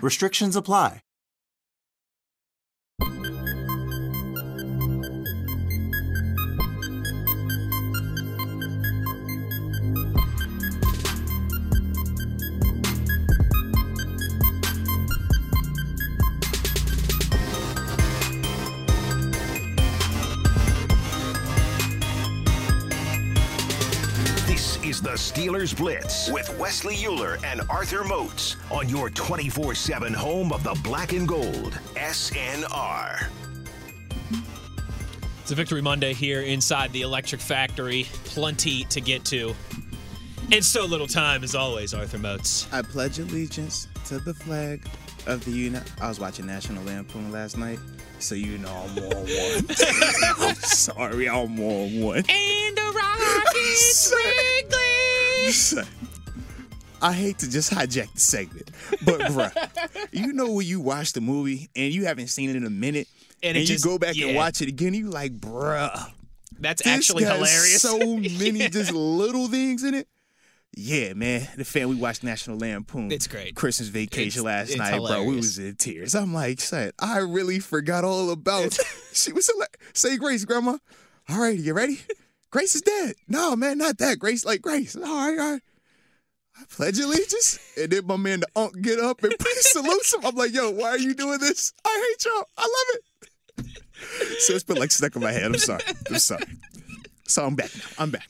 Restrictions apply. Is the Steelers Blitz with Wesley Euler and Arthur Moats on your 24 7 home of the black and gold, SNR. It's a Victory Monday here inside the Electric Factory. Plenty to get to. And so little time, as always, Arthur Moats. I pledge allegiance to the flag of the United. I was watching National Lampoon last night, so you know I'm on one. I'm sorry, I'm on one. And the Rockets Wrigley. I hate to just hijack the segment, but bruh, you know when you watch the movie and you haven't seen it in a minute, And and, it you just- go back yeah. and watch it again, you like, bruh, That's actually hilarious. So many just little things in it. Yeah, man. The fan we watched National Lampoon. It's great. Christmas vacation It's- last it's night, bro. We was in tears. I'm like, son, I really forgot all about. she was like, say grace, grandma. All right, you ready? Grace is dead. No, man, not that. Grace like Grace. All right, all right. I pledge allegiance, and then my man the unk get up and salutes him. I'm like, yo, why are you doing this? I hate y'all. I love it. so it's been like stuck in my head. I'm sorry. I'm sorry. So I'm back now. I'm back.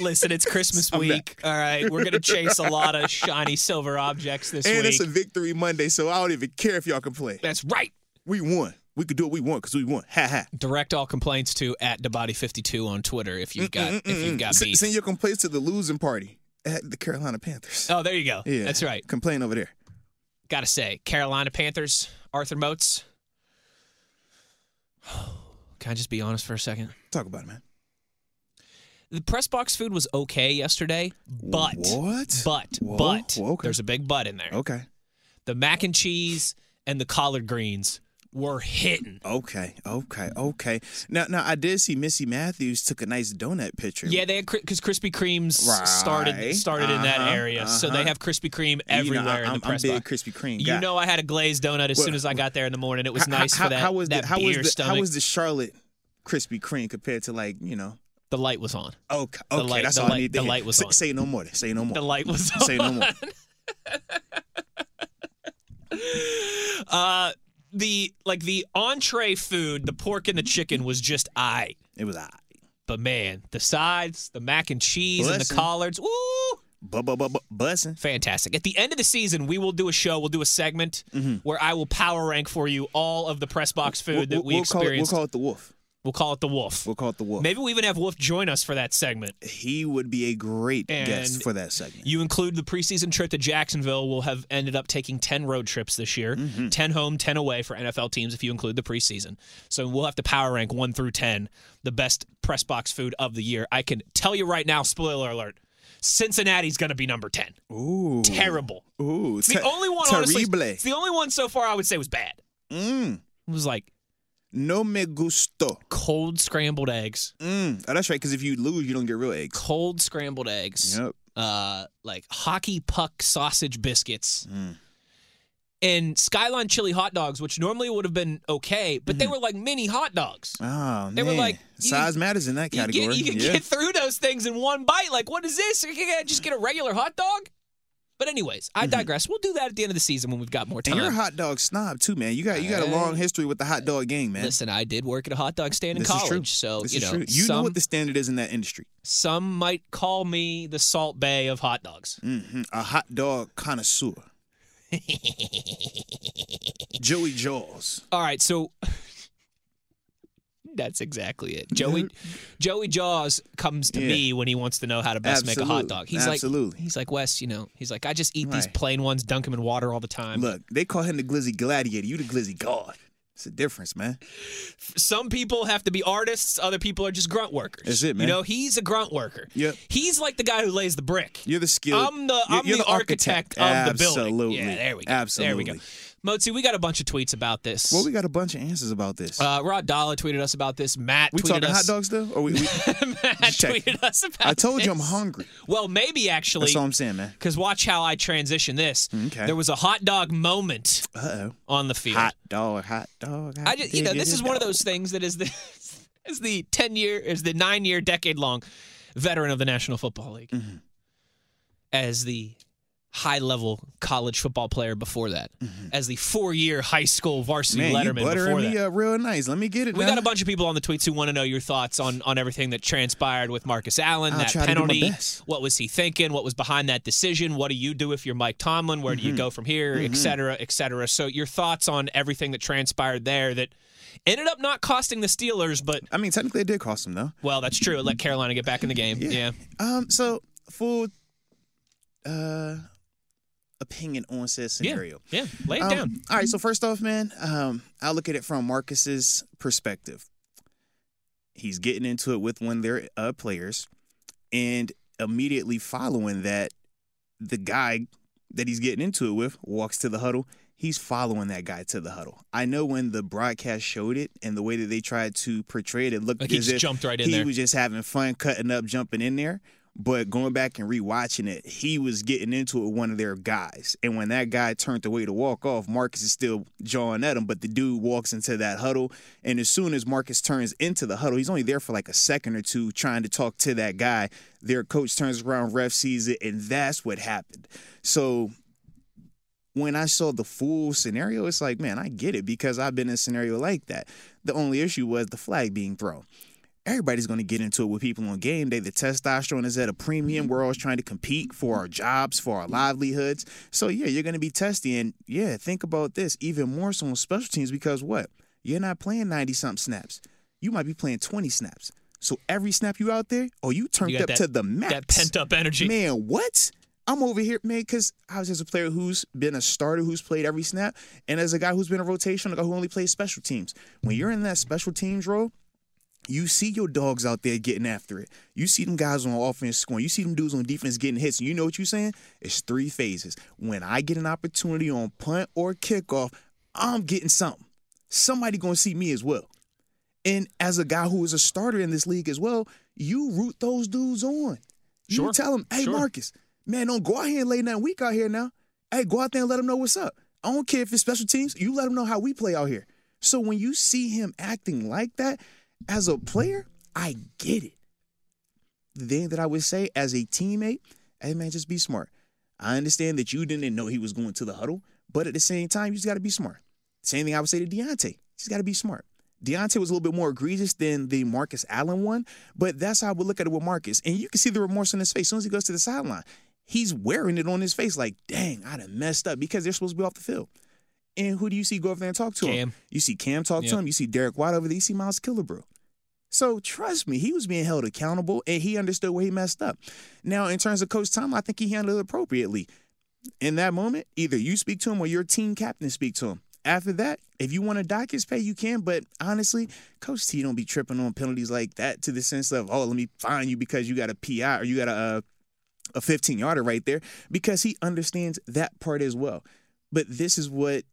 Listen, it's Christmas week. All right, we're gonna chase a lot of shiny silver objects this and week. it's a victory Monday, so I don't even care if y'all can play. That's right. We won. We could do what we want because we want. Ha ha. Direct all complaints to at Debody52 on Twitter if you've got if you've got S- beef. Send your complaints to the losing party at the Carolina Panthers. Oh, there you go. yeah, That's right. Complain over there. Gotta say, Carolina Panthers, Arthur Moats. Can I just be honest for a second? Talk about it, man. The press box food was okay yesterday, but What? but Whoa, but whoa, okay. there's a big but in there. Okay. The mac and cheese and the collard greens were hitting. Okay. Okay. Okay. Now, now I did see Missi Matthews took a nice donut picture. Yeah, they had because Krispy Kremes started Right. started in that Uh-huh, area, so they uh-huh. have Krispy Kreme You know, everywhere in the press I'm big box. Krispy Kreme You know, I had a glazed donut as Well, soon as I got there in the morning. It was How- nice how, for that. How was that the how was the, stomach. how was the Charlotte Krispy Kreme compared to like you know? the light was on. Okay, The okay, light- that's the all light- I need. to the light was say, on. Say no more. Say no more. The light was on. Say no more. Uh, the like the entree food, the pork and the chicken was just I. It was I. But man, the sides, the mac and cheese, and the collards, woo! Bu- bu- bu- bu- Bussing. Fantastic. At the end of the season, we will do a show, we'll do a segment Mm-hmm. where I will power rank for you all of the press box food that we we'll call it, we'll call it the Wolf. We'll call it the Wolf. We'll call it the Wolf. Maybe we even have Wolf join us for that segment. he would be a great guest for that segment. You include the preseason trip to Jacksonville. We'll have ended up taking 10 road trips this year Mm-hmm. 10 home, 10 away for NFL teams if you include the preseason. So we'll have to power rank 1 through 10 the best press box food of the year. I can tell you right now, spoiler alert. Cincinnati's going to be number 10. Ooh. Terrible. Ooh. It's the only one, honestly. Terrible. It's the only one so far I would say was bad. Mm. It was like No me gusto. cold scrambled eggs. Mm. Oh, that's right. Because if you lose, you don't get real eggs. Cold scrambled eggs. Yep. uh, like hockey puck sausage biscuits Mm. and Skyline chili hot dogs, which normally would have been okay, but they were like mini hot dogs. Oh, They were like, you- size matters in that You, category. get, you can yeah. get through those things in one bite. Like, what is this? You can't just get a regular hot dog? But anyways, I digress. We'll do that at the end of the season when we've got more time. And you're a hot dog snob too, man. You got you got a long history with the hot dog game, man. Listen, I did work at a hot dog stand in This is college, true. so This you is know true. You some, know what the standard is in that industry. some might call me the Salt Bae of hot dogs. hmm A hot dog connoisseur. Joey Jaws. All right, so that's exactly it. Joey Joey Jaws comes to Yeah. me when he wants to know how to best make a hot dog. He's Absolutely. like he's like Wes, you know, he's like I just eat these plain ones, dunk them in water all the time. Look, they call him the Glizzy Gladiator. You the Glizzy God. It's a difference, man. Some people have to be artists, other people are just grunt workers. That's it, man. You know, he's a grunt worker. Yep. He's like the guy who lays the brick. You're the skilled. I'm the you're- I'm you're the, architect, of the building. Absolutely. Yeah, there we go. Absolutely. There we go. Motzi, we got a bunch of tweets about this. Well, we got a bunch of answers about this. uh, Rod Dalla tweeted us about this. Matt tweeted. we tweeted talking us. hot dogs though? Or we, we, Matt tweeted us about I told you I'm hungry. Well, maybe actually. That's all I'm saying, man. Because watch how I transition this. Okay. There was a hot dog moment Uh oh. on the field. Hot dog, hot dog. I just, you know, this is one of those things that is the is the ten year is the nine year decade long veteran of the National Football League, Mm-hmm. as the high level college football player before that, as the four year high school varsity Mm-hmm. Man, you letterman buttering before me that. up real nice. Let me get it. We now. got a bunch of people on the tweets who want to know your thoughts on on everything that transpired with Marcus Allen, I'll that try to do my penalty. What was he thinking? What was behind that decision? What do you do if you're Mike Tomlin? Where do Mm-hmm. you go from here, et cetera, et cetera? So your thoughts on everything that transpired there that ended up not costing the Steelers, but I mean, technically, it did cost them though. well, that's true. It let Carolina get back in the game. Yeah. Um. So full uh opinion on said scenario. Yeah. yeah. Lay it Um, down. All right. So first off, man, um, I look at it from Marcus's perspective. He's getting into it with one of their uh, players, and immediately following that, the guy that he's getting into it with walks to the huddle. He's following that guy to the huddle. I know when the broadcast showed it and the way that they tried to portray it, it looked Like he just jumped right in there. he there. was just having fun, cutting up, jumping in there. But going back and rewatching it, he was getting into it with one of their guys. And when that guy turned away to walk off, Marcus is still jawing at him. But the dude walks into that huddle. And as soon as Marcus turns into the huddle, he's only there for like a second or two trying to talk to that guy. Their coach turns around, ref sees it, and that's what happened. So when I saw the full scenario, it's like, man, I get it because I've been in a scenario like that. The only issue was the flag being thrown everybody's going to get into it with people on game day. The testosterone is at a premium. We're always trying to compete for our jobs, for our livelihoods. So, yeah, you're going to be testy. And, yeah, think about this even more so on special teams because what? You're not playing 90 something snaps. You might be playing 20 snaps. So, every snap you out there, oh, you turned You up that- to the max. That pent up energy. Man, what? I'm over here, man, because I was as a player who's been a starter, who's played every snap, and as a guy who's been a rotation, a guy who only plays special teams. When you're in that special teams role, you see your dogs out there getting after it. You see them guys on offense scoring. You see them dudes on defense getting hits. And you know what you're saying? It's three phases. When I get an opportunity on punt or kickoff, I'm getting something. Somebody gonna see me as well. And as a guy who is a starter in this league as well, you root those dudes on. You Sure. tell them, hey Sure. Marcus, man, don't go out here and lay nothing weak out here now. Hey, go out there and let them know what's up. I don't care if it's special teams. You let them know how we play out here. So when you see him acting like that as a player, I get it. The thing that I would say as a teammate, hey man, just be smart. I understand that you didn't know he was going to the huddle, but at the same time, you just got to be smart. Same thing I would say to Diontae. Just got to be smart. Diontae was a little bit more egregious than the Marcus Allen one, but that's how I would look at it with Marcus. And you can see the remorse on his face as soon as he goes to the sideline. He's wearing it on his face like, dang, I done messed up because they're supposed to be off the field. And who do you see go over there and talk to him? You see Cam talk Yep. to him. You see Derek Watt over there. You see Miles Killebrew. So trust me, he was being held accountable and he understood where he messed up. Now, in terms of Coach Tom, I think he handled it appropriately. In that moment, either you speak to him or your team captain speak to him. After that, if you want to dock his pay, you can. But honestly, Coach T don't be tripping on penalties like that to the sense of, oh, let me fine you because you got a PI or you got a uh, a 15 yarder right there because he understands that part as well. But this is what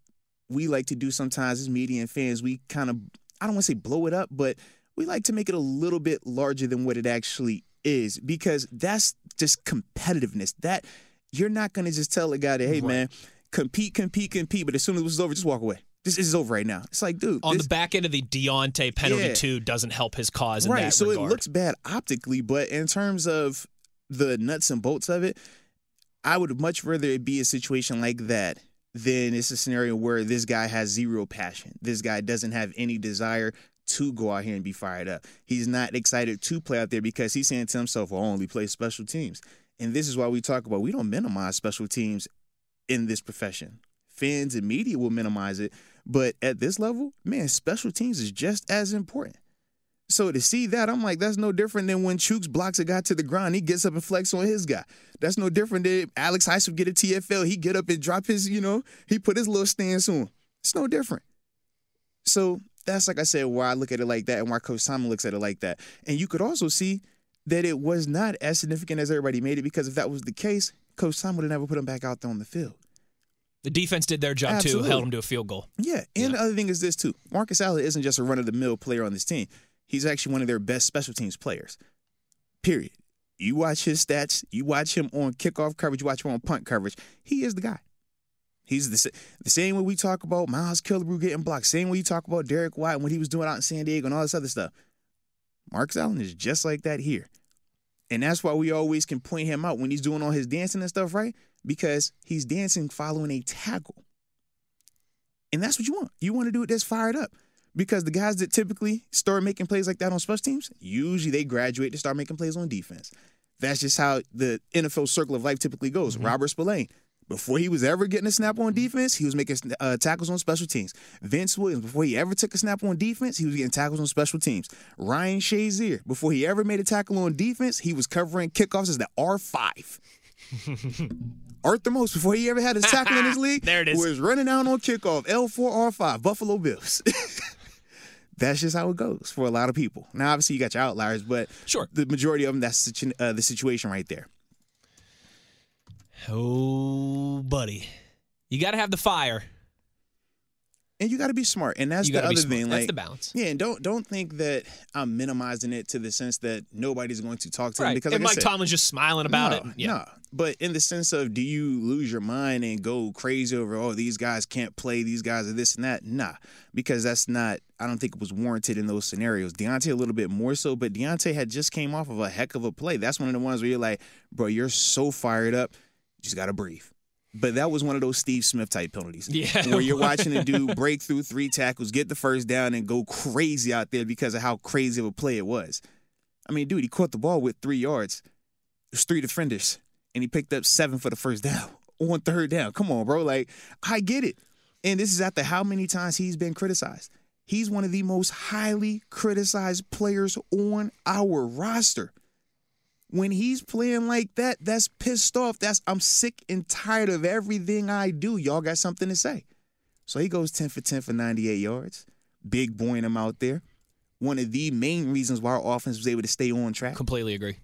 we like to do sometimes as media and fans. We kind of, I don't want to say blow it up, but we like to make it a little bit larger than what it actually is because that's just competitiveness. That you're not going to just tell a guy that, hey, Right. man, compete, compete, compete, but as soon as this is over, just walk away. This is over right now. It's like, dude, on this- the back end of the Diontae penalty Yeah. too doesn't help his cause in right. so regard. it looks bad optically, but in terms of the nuts and bolts of it, I would much rather it be a situation like that than it's a scenario where this guy has zero passion. This guy doesn't have any desire to go out here and be fired up. He's not excited to play out there because he's saying to himself, "I'll only play special teams." And this is why we talk about we don't minimize special teams in this profession. Fans and media will minimize it, but at this level, man, special teams is just as important. So to see that, I'm like, that's no different than when Chuks blocks a guy to the ground. He gets up and flex on his guy. That's no different than Alex Highsmith get a TFL. He get up and drop his, you know, he put his little stance on. It's no different. So that's like I said, why I look at it like that and why Coach Tomlin looks at it like that. And you could also see that it was not as significant as everybody made it because if that was the case, Coach Tomlin would have never put him back out there on the field. The defense did their job Absolutely. too, held him to a field goal. Yeah, and the other thing is this too: Marcus Allen isn't just a run of the mill player on this team. He's actually one of their best special teams players. Period. You watch his stats. You watch him on kickoff coverage. You watch him on punt coverage. He is the guy. He's the, the same way we talk about Miles Killebrew getting blocked. Same way you talk about Derek Watt and what he was doing out in San Diego and all this other stuff. Marcus Allen is just like that here. And that's why we always can point him out when he's doing all his dancing and stuff, right? Because he's dancing following a tackle. And that's what you want. You want to do it that's fired up. Because the guys that typically start making plays like that on special teams, usually they graduate to start making plays on defense. That's just how the NFL circle of life typically goes. Mm-hmm. Robert Spillane, before he was ever getting a snap on defense, he was making uh, tackles on special teams. Vince Williams, before he ever took a snap on defense, he was getting tackles on special teams. Ryan Shazier, before he ever made a tackle on defense, he was covering kickoffs as the R5. Arthur Moats, before he ever had a tackle in his league, There it is. was running out on kickoff, L4, R5, Buffalo Bills. that's just how it goes for a lot of people. Now, obviously, you got your outliers, but Sure. the majority of them, that's uh, the situation right there. Oh, buddy. You got to have the fire. And you got to be smart, and that's the other thing. That's like, the balance. Yeah, and don't don't think that I'm minimizing it to the sense that nobody's going to talk to him because and like Mike said, Tomlin's just smiling about no, it. Yeah. No. But in the sense of do you lose your mind and go crazy over, oh, these guys can't play, these guys are this and that? Nah. Because that's not I don't think it was warranted in those scenarios. Diontae a little bit more so, but Diontae had just came off of a heck of a play. That's one of the ones where you're like, bro, you're so fired up, you just gotta breathe. But that was one of those Steve Smith type penalties. Yeah, Where you're watching a dude break through three tackles, get the first down, and go crazy out there because of how crazy of a play it was. I mean, dude, he caught the ball with three yards. There's three defenders, and he picked up seven for the first down on third down. Come on, bro. Like, I get it. And this is after how many times he's been criticized. He's one of the most highly criticized players on our roster. When he's playing like that, that's pissed off. That's I'm sick and tired of everything I do. Y'all got something to say. So he goes 10 for 10 for 98 yards. Big boying him out there. One of the main reasons why our offense was able to stay on track. Completely agree.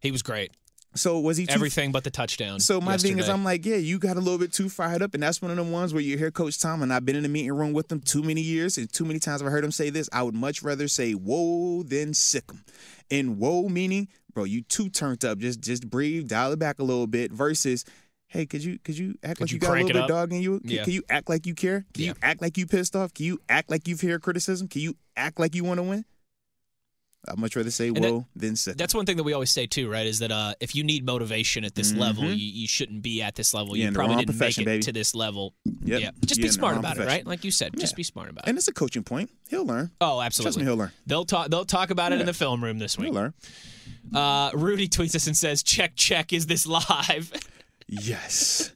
He was great. So was he too Everything but the touchdown. So my thing is. I'm like, yeah, you got a little bit too fired up, and that's one of the ones where you hear Coach Tom, and I've been in the meeting room with him too many years, and too many times I've heard him say this. I would much rather say whoa than sick him, and whoa meaning, bro, you too turned up. Just just breathe, dial it back a little bit. Versus, hey, could you could you act Could like you you, got a little bit up? dog in you? Can, Yeah. can you act like you care? Can you act like you pissed off? Can you act like you've heard criticism? Can you act like you want to win? I'd much rather say that- whoa than. 'em. That's one thing that we always say too, right? Is that uh, if you need motivation at this level, you, you shouldn't be at this level. You're you probably didn't make it baby. to this level. Yep. Yeah, just You're be smart about it, right? Like you said, just be smart about it. and it's a coaching point. He'll learn. Oh, absolutely. Trust me, he'll learn. They'll talk. They'll talk about it in the film room this week. He'll learn. Uh, Rudy tweets us and says, "Check, check. Is this live?" Yes.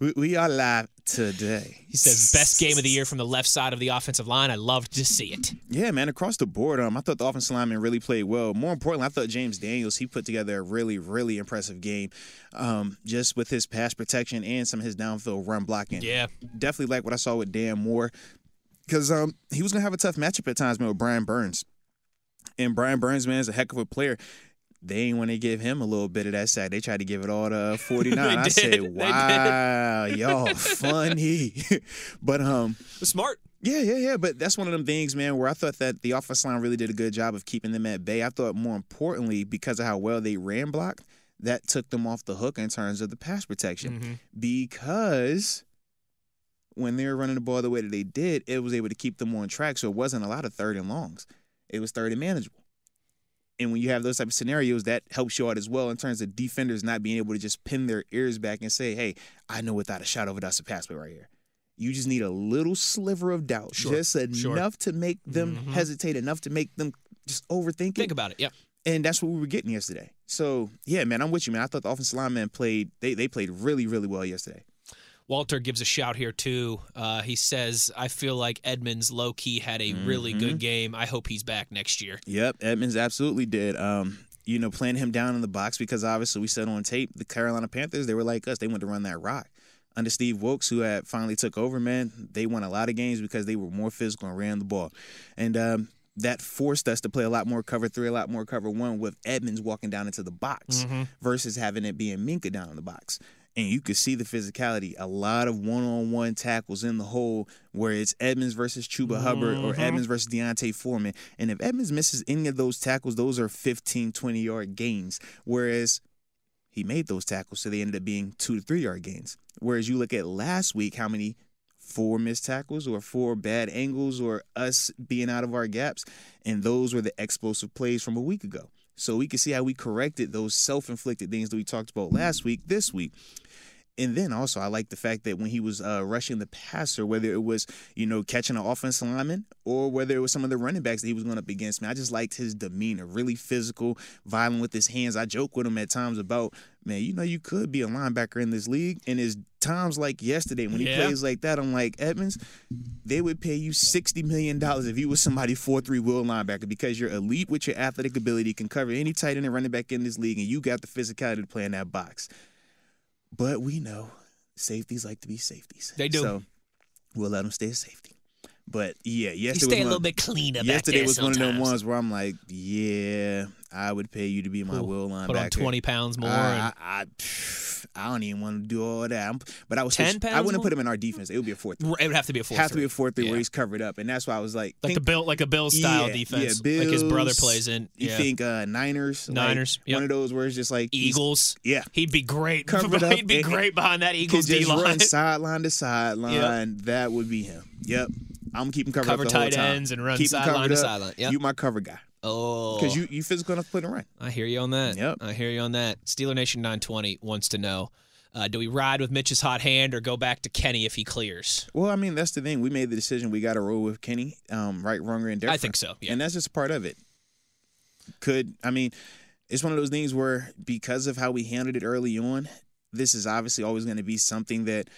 we, we- are live today. He says, "Best game of the year from the left side of the offensive line. I loved to see it." Yeah, man, across the board, um, I thought the offensive lineman really played well. More importantly, I thought James Daniels, he put together a really, really impressive game. Um, just with his pass protection and some of his downfield run blocking. Yeah. Definitely like what I saw with Dan Moore. Because um, he was gonna have a tough matchup at times, man, with Brian Burns. And Brian Burns, man, is a heck of a player. They ain't want to give him a little bit of that sack. They tried to give it all to 49. I said, wow, y'all funny. but um, Smart. yeah, yeah, yeah. But that's one of them things, man, where I thought that the offensive line really did a good job of keeping them at bay. I thought more importantly, because of how well they ran block, that took them off the hook in terms of the pass protection. Because when they were running the ball the way that they did, it was able to keep them on track. So it wasn't a lot of third and longs. It was third and manageable. And when you have those type of scenarios, that helps you out as well in terms of defenders not being able to just pin their ears back and say, "Hey, I know without a shadow of a doubt it's a pass play right here." You just need a little sliver of doubt, Sure, just sure. enough to make them Mhm. hesitate, enough to make them just overthink it. Think about it. yeah. And that's what we were getting yesterday. So yeah, man, I'm with you, man. I thought the offensive linemen played they they played really, really well yesterday. Walter gives a shout here too. Uh, he says, "I feel like Edmunds low key had a really Mhm. good game. I hope he's back next year." Yep, Edmunds absolutely did. Um, you know, playing him down in the box because obviously we said on tape the Carolina Panthers they were like us. They wanted to run that rock. Under Steve Wilks, who had finally took over, man, they won a lot of games because they were more physical and ran the ball, and um, that forced us to play a lot more cover three, a lot more cover one with Edmunds walking down into the box Mhm. versus having it being Minkah down in the box. And you could see the physicality, a lot of one-on-one tackles in the hole where it's Edmunds versus Chuba Hubbard or Mhm. Edmunds versus D'Onta Foreman. And if Edmunds misses any of those tackles, those are 15, 20-yard gains. Whereas he made those tackles, so they ended up being two to three-yard gains. Whereas you look at last week, how many four missed tackles or four bad angles or us being out of our gaps, and those were the explosive plays from a week ago. So we can see how we corrected those self-inflicted things that we talked about last week this week. And then also, I like the fact that when he was uh, rushing the passer, whether it was you know catching an offensive lineman or whether it was some of the running backs that he was going up against, man, I just liked his demeanor, really physical, violent with his hands. I joke with him at times about, man, you know, you could be a linebacker in this league, and there's times like yesterday when he Yeah. plays like that. I'm like Edmunds, they would pay you sixty million dollars if you was somebody four three wheel linebacker because you're elite with your athletic ability, can cover any tight end and running back in this league, and you got the physicality to play in that box. But we know safeties like to be safeties. They do. So we'll let them stay a safety. But yeah, yesterday was a little bit cleaner. Yesterday was one of them ones where I'm like, yeah, I would pay you to be my Ooh, will linebacker. Put on twenty pounds more. I, I, I, I don't even want to do all that. I'm, but I was 10 pounds. I wouldn't more? put him in our defense. It would be a fourth. it would have to be a four. Have to be a fourth three Yeah. where he's covered up, and that's why I was like, like think- the Bill, like a Bill style yeah, defense, yeah, like his brother plays in. You yeah. think uh, Niners? like, Niners, yep. one of those where it's just like Eagles? Yeah, He'd be great. Covered up He'd be great behind that Eagles D line. line. sideline to sideline. That would be him. Yep, I'm keeping covered Cover up the whole tight ends and run Keep him sideline covered to sideline. Yep. You my cover guy Oh, because you you physical enough to play the run. I hear you on that. Yep. I hear you on that. Steeler Nation 920 wants to know: uh, Do we ride with Mitch's hot hand or go back to Kenny if he clears? Well, I mean that's the thing. We made the decision. We got to roll with Kenny, um, right, wrong, or indifferent. I think so. Yeah. and that's just part of it. Could I mean, it's one of those things where because of how we handled it early on, this is obviously always going to be something that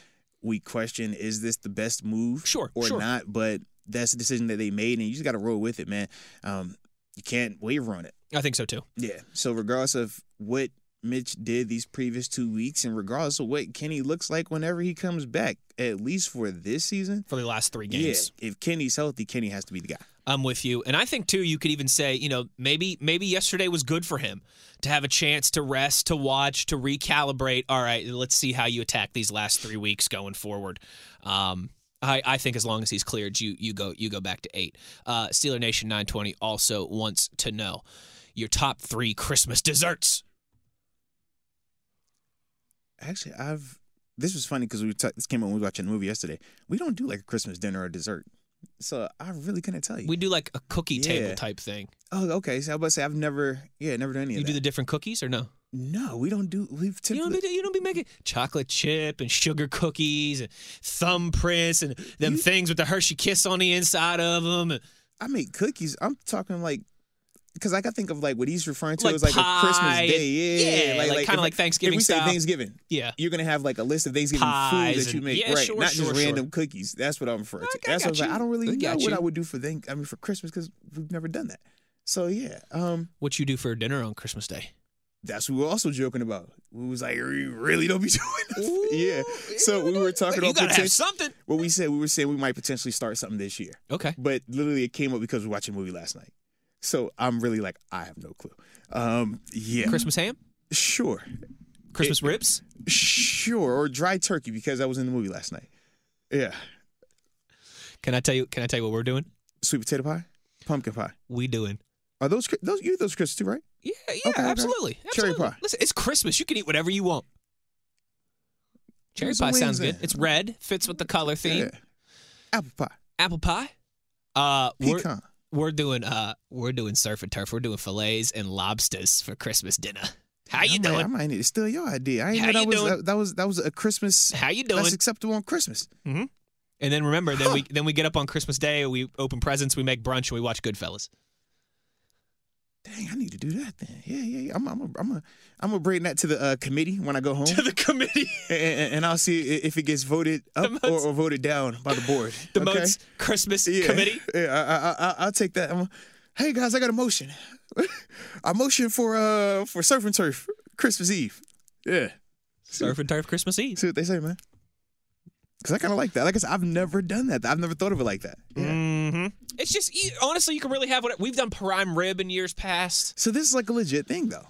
we question: Is this the best move, Sure, or sure. not? But that's the decision that they made, and you just got to roll with it, man. Um, you can't waver on it. I think so too. Yeah. So regardless of what Mitch did these previous two weeks, and regardless of what Kenny looks like whenever he comes back, at least for this season, For the last three games. yeah, if Kenny's healthy, Kenny has to be the guy. I'm with you. And I think too you could even say, you know, maybe maybe yesterday was good for him to have a chance to rest, to watch, to recalibrate. All right, let's see how you attack these last 3 weeks going forward. Um I, I think as long as he's cleared, you you go you go back to eight. Uh, Steeler Nation 920 also wants to know your top three Christmas desserts. Actually, I've this was funny because we t- this came up when we were watching the movie yesterday. We don't do like a Christmas dinner or dessert, so I really couldn't tell you. We do like a cookie table type thing. oh, okay. So I was about to say I've never, yeah, never done any You do that. the different cookies or no? no, we don't do. We've You don't, be, you don't be making chocolate chip and sugar cookies and thumbprints and them You- things with the Hershey Kiss on the inside of them. I make cookies. I'm talking like. Because I can think of like what he's referring to Like as like pie a Christmas day, yeah, yeah, like kinda like Thanksgiving If we say. Thanksgiving, Yeah. you're gonna have like a list of Thanksgiving Pies foods that you and- make, yeah, right? sure, Not sure, just sure. random cookies. That's what I'm referring to. Okay, That's I what I was like. I don't really I know what. I would do for thank. I mean, for Christmas because we've never done that. So yeah, um, What you do for dinner on Christmas Day? that's what we were also joking about. We was like, we really don't be doing nothing. yeah. So we were talking you about gotta have something. what we said. We were saying we might potentially start something this year, Okay. but literally it came up because we watched a movie last night. So I'm really like, I have no clue. Um, yeah, Christmas ham? sure. Christmas ribs? Sure, or dry turkey because I was in the movie last night. Yeah, Can I tell you? Can I tell you what we're doing? sweet potato pie, pumpkin pie. We doing. Are those those you eat those Christmas too, right? Yeah, yeah, Okay, okay. absolutely. Cherry pie. Listen, it's Christmas. You can eat whatever you want. Cherry There's pie sounds good. It's red, fits with the color theme. Yeah. Apple pie, Apple pie. Uh, pecan. We're doing uh we're doing surf and turf. We're doing fillets and lobsters for Christmas dinner. How you I might, I doing? might need to steal your idea. I How know that was doing? that, that was that was a Christmas. How you doing? That's acceptable on Christmas. Mm-hmm. And then remember, then we then we get up on Christmas Day. We open presents. We make brunch. and We watch Goodfellas. Dang, I need to do that then. Yeah, yeah, yeah. I'm, I'm, a, I'm, a, I'm gonna bring that to the uh, committee when I go home, To the committee, and, and- and I'll see if it gets voted up The or, or voted down by the board. the okay? Moats Christmas yeah. committee. Yeah, I, I, I, I'll take that. I'm, hey guys, I got a motion. I motion for uh for surf and turf Christmas Eve. Yeah, Surf and turf Christmas Eve. see what they say, man. Cause I kind of like that. Like I said, I've never done that. I've never thought of it like that. Yeah. Mm-hmm. It's just honestly, you can really have what we've done prime rib in years past. So this is like a legit thing, though.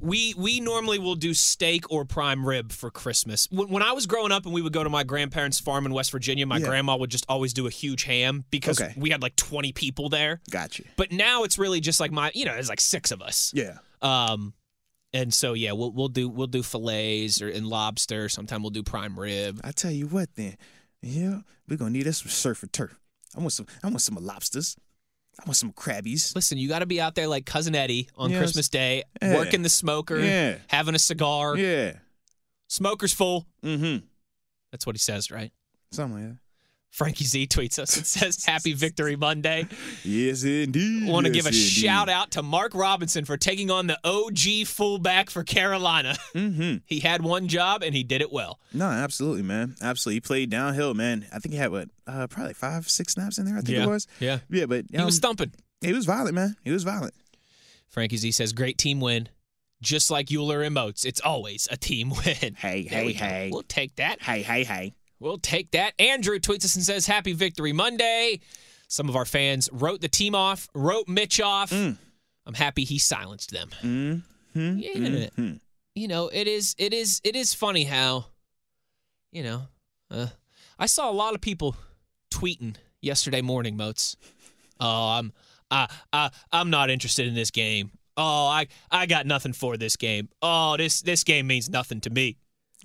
We we normally will do steak or prime rib for Christmas. When, when I was growing up and we would go to my grandparents' farm in West Virginia, my Yeah. grandma would just always do a huge ham because Okay. we had like 20 people there. Got you. But now it's really just like my, you know, there's like six of us. Yeah. Um, and so yeah, we'll we'll do we'll do fillets or and lobster. Sometime we'll do prime rib. I tell you what, then. Yeah, we're gonna need us some surf and turf. I want some. I want some lobsters. I want some crabbies. Listen, you got to be out there like cousin Eddie on Yes. Christmas Day, Yeah. working the smoker, Yeah. having a cigar. Yeah. Smoker's full. Mm-hmm. That's what he says, right? Something like that. Frankie Z tweets us and says, Happy Victory Monday. Yes, indeed. Want to yes, give a indeed. shout out to Mark Robinson for taking on the OG fullback for Carolina. Mm-hmm. he had one job and he did it well. No, absolutely, man. Absolutely. He played downhill, man. I think he had what, uh, probably five, six snaps in there. I think Yeah. it was. Yeah. Yeah, but He was um, thumping. he was violent, man. He was violent. Frankie Z says, Great team win. Just like Euler emotes, it's always a team win. Hey, There hey, we hey. We'll take that. Hey, hey, hey. We'll take that. Andrew tweets us and says, Happy Victory Monday. Some of our fans wrote the team off, wrote Mitch off. I'm happy he silenced them. Mm-hmm. Yeah. You know, it is it is it is funny how, you know, uh, I saw a lot of people tweeting yesterday morning, Moats. Oh, I'm I I I'm not interested in this game. Oh, I I got nothing for this game. Oh, this this game means nothing to me.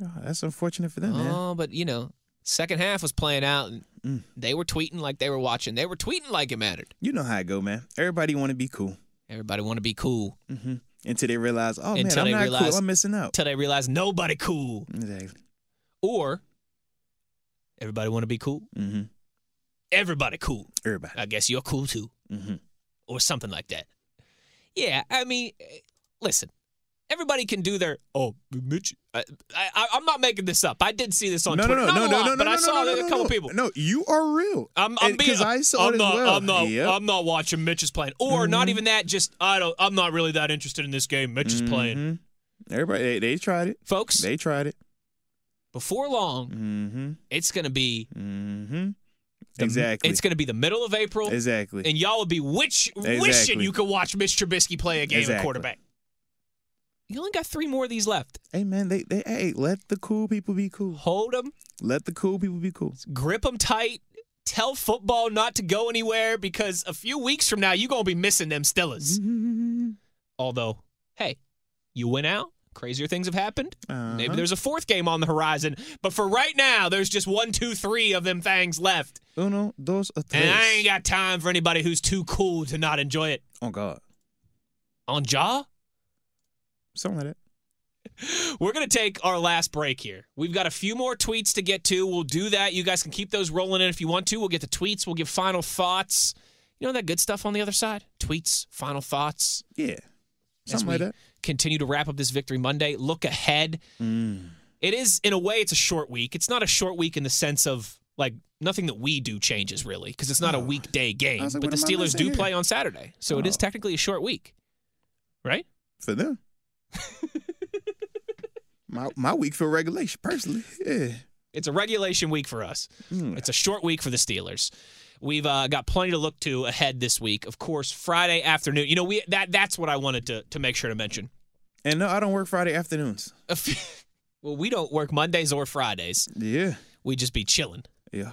Oh, that's unfortunate for them, man. Oh, but you know, second half was playing out and Mm. they were tweeting like they were watching. They were tweeting like it mattered. You know how it go, man. Everybody want to be cool. Everybody want to be cool Mm-hmm. Until they realize, oh man, Until I'm not realize- cool. I'm missing out. until they realize nobody cool. Exactly. Or everybody want to be cool. Mm-hmm. Everybody cool. Everybody. I guess you're cool too, Mm-hmm. or something like that. Yeah, I mean, eh, listen. Everybody can do their oh, Mitch. I, I, I'm not making this up. I did see this on No, no, Twitter. no, Not no, a no, lot, no, but no, I no, saw no, a couple no. people. No, you are real. I'm, I'm being. I saw I'm it as well. I'm not. Yep. I'm not watching Mitch is playing, or not even that. Just I don't. I'm not really that interested in this game. Mitch is playing, Mhm. Everybody, they, they tried it. folks. They tried it. before long, Mm-hmm. it's gonna be Mm-hmm. the- Exactly. It's gonna be the middle of April, exactly. and y'all would be witch, wishing you could watch Mitch Trubisky play a game at Exactly. quarterback. You only got three more of these left. hey man, they, they hey, let the cool people be cool. Hold them, Let the cool people be cool. grip them tight. Tell football not to go anywhere because a few weeks from now you're gonna be missing them Stillers. Although, hey, you went out. Crazier things have happened. Maybe Uh-huh. there's a fourth game on the horizon, but for right now, there's just one, two, three of them things left, Uno, dos, tres. and I ain't got time for anybody who's too cool to not enjoy it. Oh God, On jaw. Something like that. We're going to take our last break here. We've got a few more tweets to get to. We'll do that. You guys can keep those rolling in if you want to. We'll get the tweets. We'll give final thoughts. You know that good stuff on the other side? Tweets, final thoughts. Yeah, something like that. continue to wrap up this Victory Monday. Look ahead. Mm. It is, in a way, it's a short week. It's not a short week in the sense of like nothing that we do changes really because it's not a Oh. weekday game. Like, but the what am I Steelers do missing play on Saturday, so it is Oh. technically a short week, right? For them. my my week for regulation, personally. Yeah. It's a regulation week for us. Mm. It's a short week for the Steelers. We've uh, got plenty to look to ahead this week. Of course, Friday afternoon. You know, we that that's what I wanted to to make sure to mention. And no, I don't work Friday afternoons. Well, we don't work Mondays or Fridays. Yeah. We just be chilling. Yeah.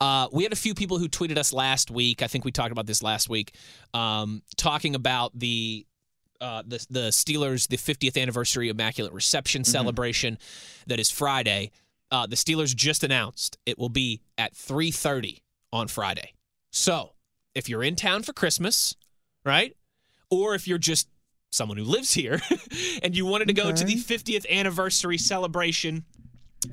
Uh, we had a few people who tweeted us last week. I think we talked about this last week, um, talking about the uh, the the Steelers the 50th anniversary Immaculate Reception celebration that is Friday. Uh, the Steelers just announced it will be at 3:30 on Friday. So if you're in town for Christmas, right? Or if you're just someone who lives here and you wanted to go to the 50th anniversary celebration,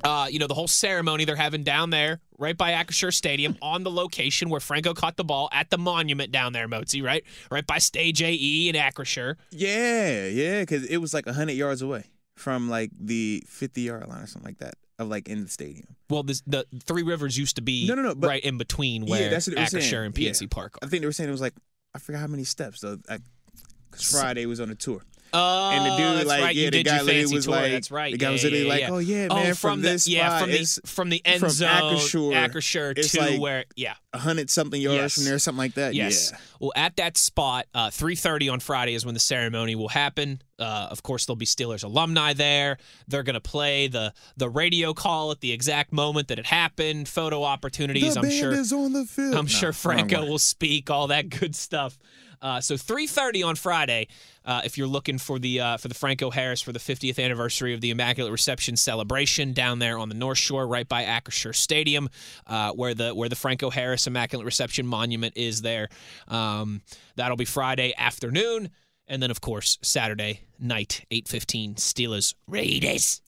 uh, you know, the whole ceremony they're having down there, right by Acrisure Stadium, on the location where Franco caught the ball at the monument down there, Mozi, right? Right by Stage AE in Acrisure. Yeah, yeah, because it was like 100 yards away from like the 50 yard line or something like that of like in the stadium. Well, this, the Three Rivers used to be No, no, no, but- right in between where yeah, that's what they were Acrisure saying. and PNC Yeah. Park are. I think they were saying it was like I forgot how many steps though. Because Friday was on a tour. Oh, and the dude, that's like, right. yeah, you the did guy your literally fancy was tour. like- that's right. the guy yeah, was yeah, literally yeah, like, yeah. "Oh, yeah, oh, man, from, from the, this yeah, spot, from the from the end from zone, Acrisure it's to like- where, yeah, A hundred something yards Yes. from there, something like that. Yes. Yeah. Well, at that spot, uh, 3:30 on Friday is when the ceremony will happen. Uh, of course, there'll be Steelers alumni there. They're going to play the the radio call at the exact moment that it happened. Photo opportunities. the I'm sure. is on the field. I'm No, sure Franco will speak. All that good stuff. Uh, so 3:30 on Friday, uh, if you're looking for the uh, for the Franco Harris for the 50th anniversary of the Immaculate Reception celebration down there on the North Shore, right by Acrisure Stadium, uh, where the where the Franco Harris Immaculate Reception monument is. There, um, that'll be Friday afternoon, and then of course Saturday night, 8:15 Steelers Raiders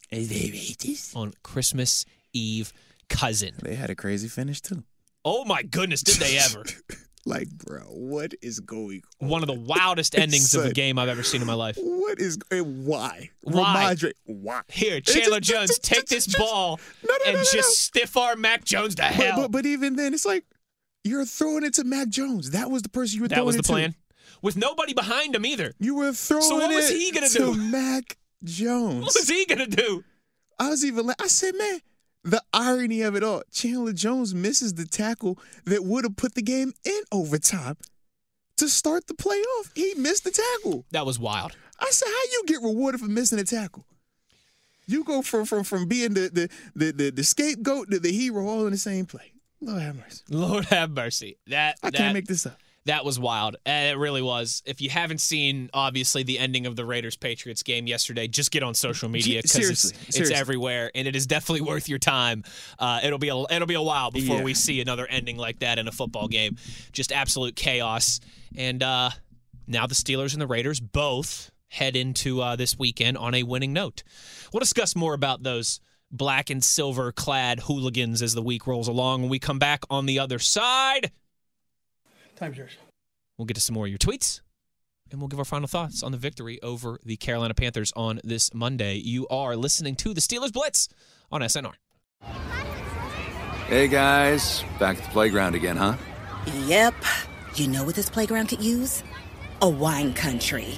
on Christmas Eve. Cousin. They had a crazy finish too. Oh my goodness, did they ever? Like, bro, what is going on? One of the wildest endings of a game I've ever seen in my life. What is and why? Why? Rhamondre, why? Here, Chandler just- Jones, just- take just- this ball No, no, and no, just stiff arm Mac Jones to hell. but, but even then, it's like you're throwing it to Mac Jones. That was the person you were that throwing it to. That was the it to. plan. With nobody behind him either. You were throwing it to what was he gonna to do? Mac Jones. What was he gonna do? I was even like, I said, man, the irony of it all. Chandler Jones misses the tackle that would have put the game in overtime to start the playoff. He missed the tackle. That was wild. I said, how you get rewarded for missing a tackle? You go from from from being the the the, the, the scapegoat to the hero all in the same play. Lord have mercy. Lord have mercy. That I that, can't make this up. That was wild. And it really was. If you haven't seen, obviously, the ending of the Raiders Patriots game yesterday, just get on social media because it's, it's everywhere, and it is definitely worth your time. Uh, it'll be a it'll be a while before Yeah. we see another ending like that in a football game. Just absolute chaos. And uh, now the Steelers and the Raiders both head into uh, this weekend on a winning note. We'll discuss more about those black and silver clad hooligans as the week rolls along when we come back on the other side. Time's yours. We'll get to some more of your tweets, and we'll give our final thoughts on the victory over the Carolina Panthers on this Monday. You are listening to the Steelers Blitz on SNR. Hey guys, back at the playground again, huh? Yep. You know what this playground could use? A wine country.